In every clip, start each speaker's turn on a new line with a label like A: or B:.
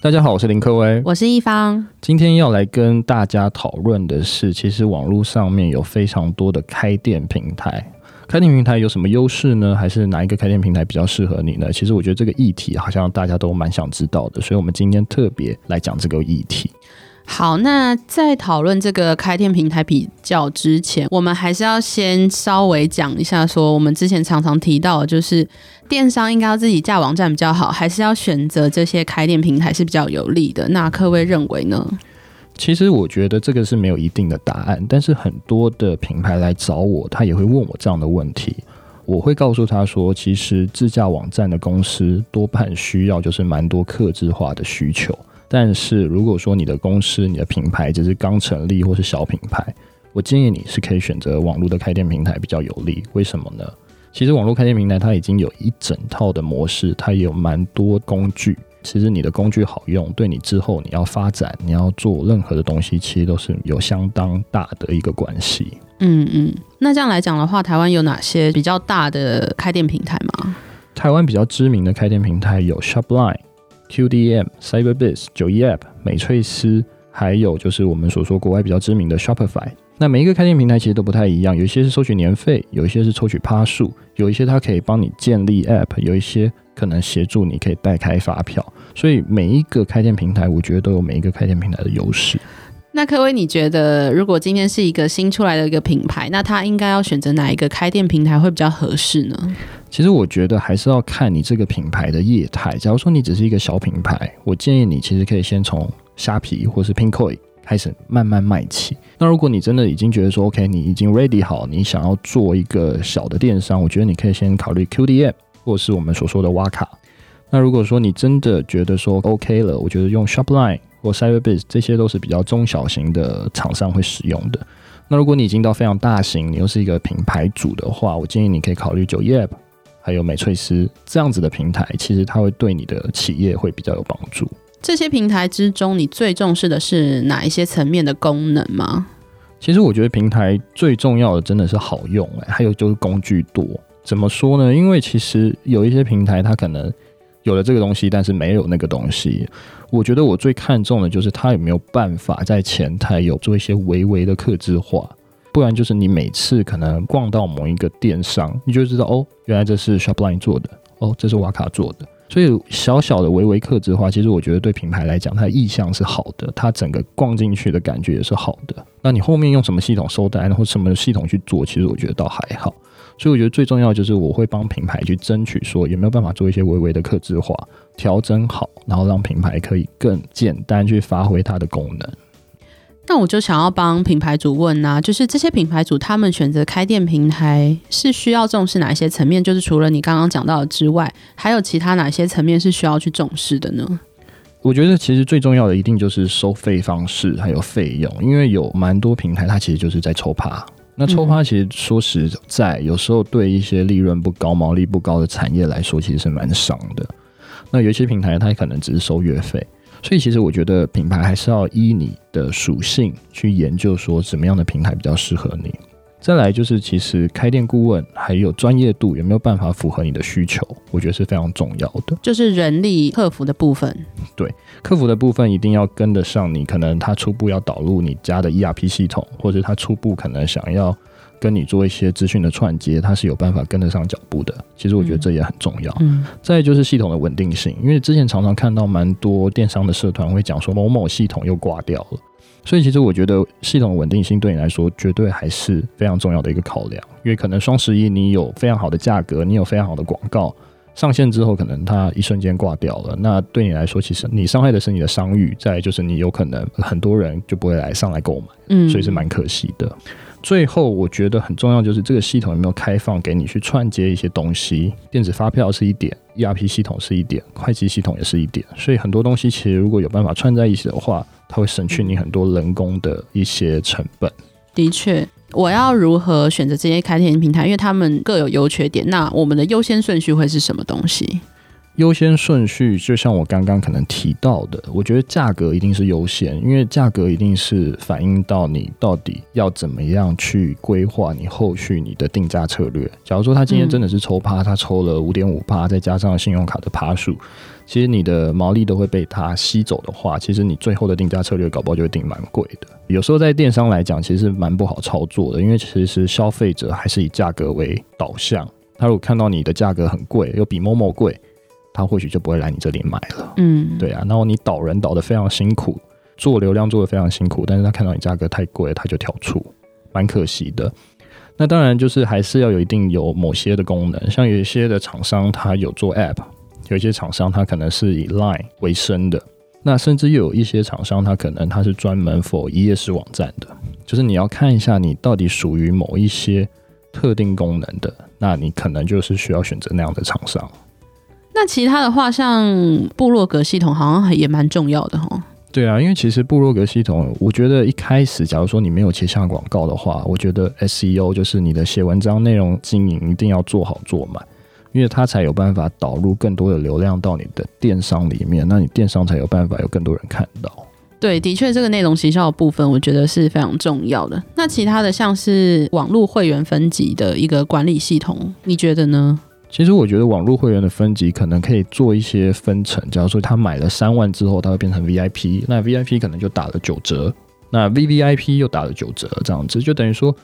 A: 大家好，我是林科威，
B: 我是一方。
A: 今天要来跟大家讨论的是，其实网络上面有非常多的开店平台，开店平台有什么优势呢？还是哪一个开店平台比较适合你呢？其实我觉得这个议题好像大家都蛮想知道的，所以我们今天特别来讲这个议题。
B: 好，那在讨论这个开店平台比较之前，我们还是要先稍微讲一下，说我们之前常常提到，就是电商应该要自己架网站比较好，还是要选择这些开店平台是比较有利的？那各位认为呢？
A: 其实我觉得这个是没有一定的答案，但是很多的品牌来找我，他也会问我这样的问题，我会告诉他说，其实自架网站的公司多半需要就是蛮多客制化的需求。但是如果说你的公司、你的品牌只是刚成立或是小品牌，我建议你是可以选择网络的开店平台比较有利。为什么呢？其实网络开店平台它已经有一整套的模式，它也有蛮多工具。其实你的工具好用，对你之后你要发展、你要做任何的东西，其实都是有相当大的一个关系。
B: 嗯嗯，那这样来讲的话，台湾有哪些比较大的开店平台吗？
A: 台湾比较知名的开店平台有 Shopline。QDM、Cyberbiz、91APP、美翠丝，还有就是我们所说国外比较知名的 Shopify。那每一个开店平台其实都不太一样，有一些是收取年费，有一些是抽取趴数，有一些它可以帮你建立 App，有一些可能协助你可以代开发票。所以每一个开店平台，我觉得都有每一个开店平台的优势。
B: 那科威，你觉得如果今天是一个新出来的一个品牌，那他应该要选择哪一个开店平台会比较合适呢？
A: 其实我觉得还是要看你这个品牌的业态。假如说你只是一个小品牌，我建议你其实可以先从虾皮或是 Pinkoi 开始慢慢卖起。那如果你真的已经觉得说 OK，你已经 ready 好，你想要做一个小的电商，我觉得你可以先考虑 QDM 或是我们所说的挖卡。那如果说你真的觉得说 OK 了，我觉得用 Shopline。或 Cyberbase 这些都是比较中小型的厂商会使用的。那如果你已经到非常大型，你又是一个品牌主的话，我建议你可以考虑九叶还有美翠丝这样子的平台，其实它会对你的企业会比较有帮助。
B: 这些平台之中，你最重视的是哪一些层面的功能吗？
A: 其实我觉得平台最重要的真的是好用，哎，还有就是工具多。怎么说呢？因为其实有一些平台它可能有了这个东西，但是没有那个东西。我觉得我最看重的就是它有没有办法在前台有做一些微微的客制化，不然就是你每次可能逛到某一个电商，你就知道哦，原来这是 Shopline 做的，哦，这是瓦卡做的。所以小小的微微克制化，其实我觉得对品牌来讲，它的意向是好的，它整个逛进去的感觉也是好的。那你后面用什么系统收单，或什么系统去做，其实我觉得倒还好。所以我觉得最重要就是我会帮品牌去争取，说有没有办法做一些微微的克制化，调整好，然后让品牌可以更简单去发挥它的功能。
B: 那我就想要帮品牌主问啊，就是这些品牌主他们选择开店平台是需要重视哪些层面？就是除了你刚刚讲到的之外，还有其他哪些层面是需要去重视的呢？
A: 我觉得其实最重要的一定就是收费方式还有费用，因为有蛮多平台它其实就是在抽趴。那抽趴其实说实在，有时候对一些利润不高、毛利不高的产业来说，其实是蛮伤的。那有一些平台，它可能只是收月费，所以其实我觉得品牌还是要依你的属性去研究，说什么样的平台比较适合你。再来就是，其实开店顾问还有专业度有没有办法符合你的需求，我觉得是非常重要的。
B: 就是人力客服的部分，
A: 对，客服的部分一定要跟得上你。可能他初步要导入你家的 ERP 系统，或者他初步可能想要跟你做一些资讯的串接，它是有办法跟得上脚步的。其实我觉得这也很重要。嗯，再就是系统的稳定性，因为之前常常看到蛮多电商的社团会讲说某某系统又挂掉了。所以其实我觉得系统的稳定性对你来说绝对还是非常重要的一个考量，因为可能双十一你有非常好的价格，你有非常好的广告上线之后，可能它一瞬间挂掉了，那对你来说其实你伤害的是你的商誉，再就是你有可能很多人就不会来上来购买，嗯，所以是蛮可惜的。最后我觉得很重要就是这个系统有没有开放给你去串接一些东西，电子发票是一点，ERP 系统是一点，会计系统也是一点，所以很多东西其实如果有办法串在一起的话。它会省去你很多人工的一些成本。
B: 的确，我要如何选择这些开店平台？因为他们各有优缺点。那我们的优先顺序会是什么东西？
A: 优先顺序，就像我刚刚可能提到的，我觉得价格一定是优先，因为价格一定是反映到你到底要怎么样去规划你后续你的定价策略。假如说他今天真的是抽趴，他抽了五点五趴，再加上信用卡的趴数，其实你的毛利都会被它吸走的话，其实你最后的定价策略搞不好就会定蛮贵的。有时候在电商来讲，其实蛮不好操作的，因为其实消费者还是以价格为导向，他如果看到你的价格很贵，又比 Momo 贵。他或许就不会来你这里买了。嗯，对啊。然后你导人导得非常辛苦，做流量做得非常辛苦，但是他看到你价格太贵，他就跳出，蛮可惜的。那当然就是还是要有一定有某些的功能，像有一些的厂商他有做 App，有一些厂商它可能是以 Line 为生的，那甚至又有一些厂商它可能它是专门 for 一页式网站的，就是你要看一下你到底属于某一些特定功能的，那你可能就是需要选择那样的厂商。
B: 那其他的话，像部落格系统好像也蛮重要的哈。
A: 对啊，因为其实部落格系统，我觉得一开始，假如说你没有切下广告的话，我觉得 SEO 就是你的写文章内容经营一定要做好做满，因为它才有办法导入更多的流量到你的电商里面，那你电商才有办法有更多人看到。
B: 对，的确，这个内容行销的部分，我觉得是非常重要的。那其他的像是网络会员分级的一个管理系统，你觉得呢？
A: 其实我觉得网络会员的分级可能可以做一些分成。假如说他买了三万之后，他会变成 VIP，那 VIP 可能就打了九折，那 VVIP 又打了九折，这样子就等于说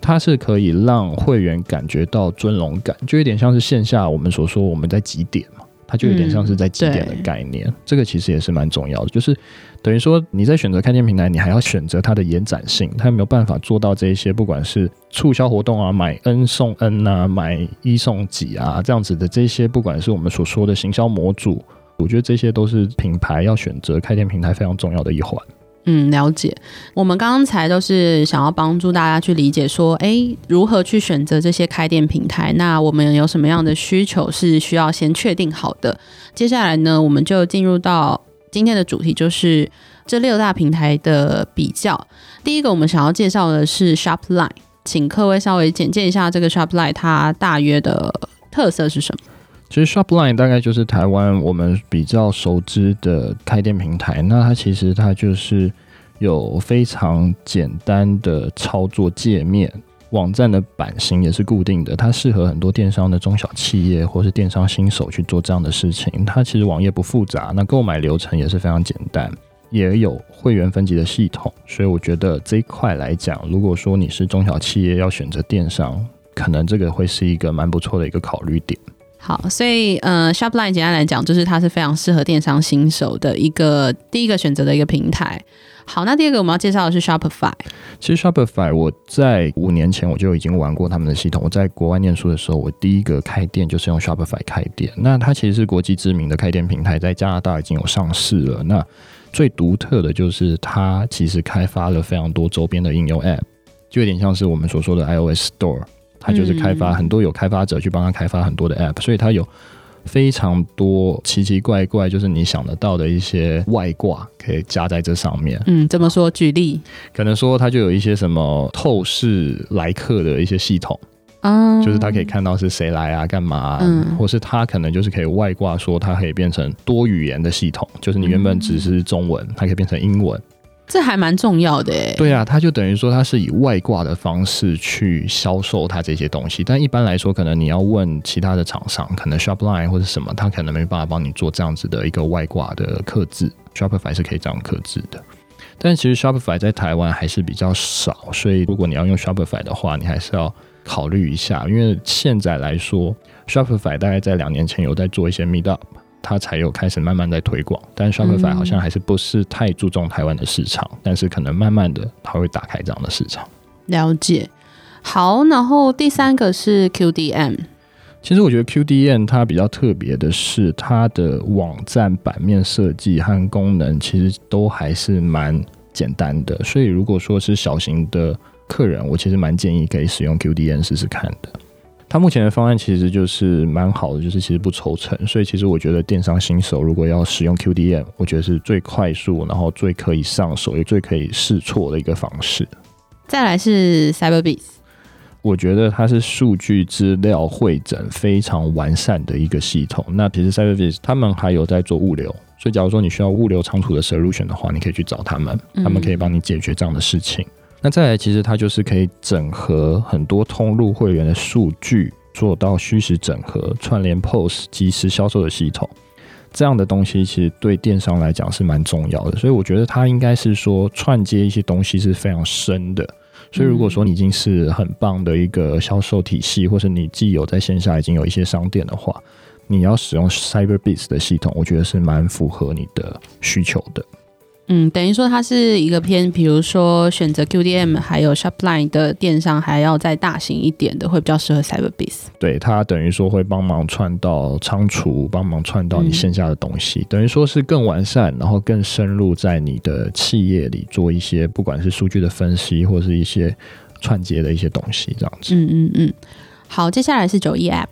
A: 它是可以让会员感觉到尊荣感，就有点像是线下我们所说我们在几点嘛。它就有点像是在几点的概念，嗯，这个其实也是蛮重要的。就是等于说你在选择开店平台，你还要选择它的延展性，它有没有办法做到这一些，不管是促销活动啊，买 N 送 N 啊，买一送几啊，这样子的这些，不管是我们所说的行销模组，我觉得这些都是品牌要选择开店平台非常重要的一环。
B: 嗯，了解。我们刚才都是想要帮助大家去理解说，诶，如何去选择这些开店平台？那我们有什么样的需求是需要先确定好的？接下来呢，我们就进入到今天的主题，就是这六大平台的比较。第一个，我们想要介绍的是 Shopline，请各位稍微简介一下这个 Shopline，它大约的特色是什么？
A: 其实 Shopline 大概就是台湾我们比较熟知的开店平台。那它其实它就是有非常简单的操作界面，网站的版型也是固定的。它适合很多电商的中小企业或是电商新手去做这样的事情。它其实网页不复杂，那购买流程也是非常简单，也有会员分级的系统。所以我觉得这一块来讲，如果说你是中小企业要选择电商，可能这个会是一个蛮不错的一个考虑点。
B: 好，所以呃，Shopline 简单来讲，就是它是非常适合电商新手的一个第一个选择的一个平台。好，那第二个我们要介绍的是 Shopify。
A: 其实 Shopify 我在五年前我就已经玩过他们的系统。我在国外念书的时候，我第一个开店就是用 Shopify 开店。那它其实是国际知名的开店平台，在加拿大已经有上市了。那最独特的就是它其实开发了非常多周边的应用 App，就有点像是我们所说的 iOS Store。它就是开发很多有开发者去帮他开发很多的 App，所以它有非常多奇奇怪怪，就是你想得到的一些外挂可以加在这上面。
B: 嗯，怎么说？举例，
A: 可能说它就有一些什么透视来客的一些系统啊，就是它可以看到是谁来啊，干嘛啊，嗯，或是它可能就是可以外挂说它可以变成多语言的系统，就是你原本只是中文，它可以变成英文。
B: 这还蛮重要的诶。
A: 对啊，它就等于说它是以外挂的方式去销售它这些东西。但一般来说，可能你要问其他的厂商，可能 Shopline 或者什么，它可能没办法帮你做这样子的一个外挂的刻字。Shopify 是可以这样刻字的。但其实 Shopify 在台湾还是比较少，所以如果你要用 Shopify 的话，你还是要考虑一下。因为现在来说，Shopify 大概在两年前有在做一些 Meetup。它才有开始慢慢在推广，但 Shopify 好像还是不是太注重台湾的市场，嗯，但是可能慢慢的它会打开这样的市场。
B: 了解。好，然后第三个是 QDM。
A: 其实我觉得 QDM 它比较特别的是，它的网站版面设计和功能其实都还是蛮简单的，所以如果说是小型的客人，我其实蛮建议可以使用 QDM 试试看的。它目前的方案其实就是蛮好的，就是其实不抽成，所以其实我觉得电商新手如果要使用 QDM，我觉得是最快速，然后最可以上手，也最可以试错的一个方式。
B: 再来是 CyberBase，
A: 我觉得它是数据资料汇整非常完善的一个系统。那其实 CyberBase 他们还有在做物流，所以假如说你需要物流仓储的 solution 的话，你可以去找他们，他们可以帮你解决这样的事情。嗯、那再来，其实它就是可以整合很多通路会员的数据，做到虚实整合、串联 POS 即时销售的系统。这样的东西其实对电商来讲是蛮重要的，所以我觉得它应该是说串接一些东西是非常深的。所以如果说你已经是很棒的一个销售体系，或是你既有在线下已经有一些商店的话，你要使用 Cyberbiz 的系统，我觉得是蛮符合你的需求的。
B: 嗯，等于说它是一个偏，比如说选择 QDM 还有 Shopline 的电商，还要再大型一点的，会比较适合 Cyberbiz。
A: 对，它等于说会帮忙串到仓储，帮忙串到你线下的东西，嗯、等于说是更完善，然后更深入在你的企业里做一些，不管是数据的分析，或是一些串接的一些东西，这样子。
B: 嗯嗯嗯。好，接下来是九一 App。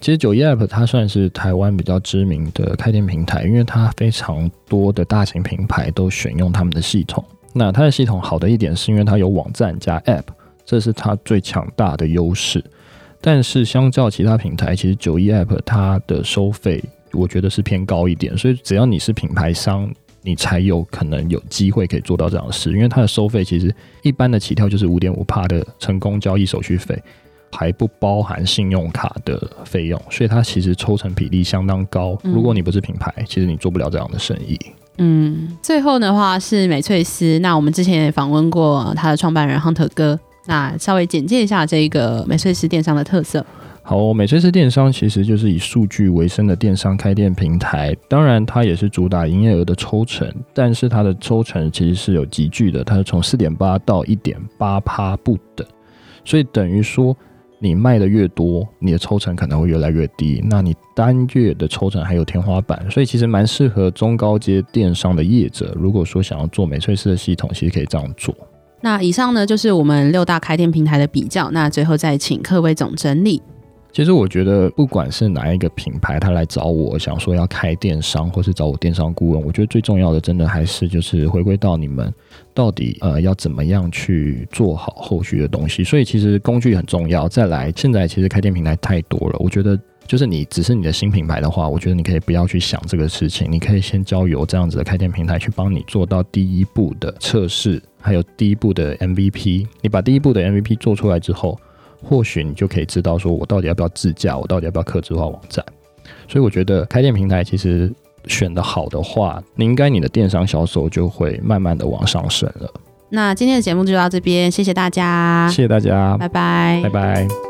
A: 其实九一 App 它算是台湾比较知名的开店平台，因为它非常多的大型品牌都选用他们的系统。那它的系统好的一点是因为它有网站加 App，这是它最强大的优势。但是相较其他平台，其实九一 App 它的收费我觉得是偏高一点，所以只要你是品牌商，你才有可能有机会可以做到这样的事。因为它的收费其实一般的起跳就是五点五帕的成功交易手续费。还不包含信用卡的费用，所以它其实抽成比例相当高。如果你不是品牌，其实你做不了这样的生意。
B: 嗯，最后的话是美翠丝，那我们之前也访问过他的创办人 Hunter 哥，那稍微简介一下这个美翠丝电商的特色。
A: 好，美翠丝电商其实就是以数据为生的电商开店平台，当然它也是主打营业额的抽成，但是它的抽成其实是有集聚的，它是从四点八到一点八趴不等，所以等于说。你卖的越多，你的抽成可能会越来越低。那你单月的抽成还有天花板，所以其实蛮适合中高阶电商的业者。如果说想要做美翠丝的系统，其实可以这样做。
B: 那以上呢，就是我们六大开店平台的比较。那最后再请客位总整理。
A: 其实我觉得，不管是哪一个品牌，他来找我想说要开电商，或是找我电商顾问，我觉得最重要的，真的还是就是回归到你们到底呃要怎么样去做好后续的东西。所以其实工具很重要。再来，现在其实开店平台太多了，我觉得就是你只是你的新品牌的话，我觉得你可以不要去想这个事情，你可以先交由这样子的开店平台去帮你做到第一步的测试，还有第一步的 MVP。你把第一步的 MVP 做出来之后。或许你就可以知道，说我到底要不要自驾，我到底要不要客制化网站。所以我觉得开店平台其实选得好的话，你应该你的电商销售就会慢慢的往上升了。
B: 那今天的节目就到这边，谢谢大家，
A: 谢谢大家，
B: 拜拜，
A: 拜拜。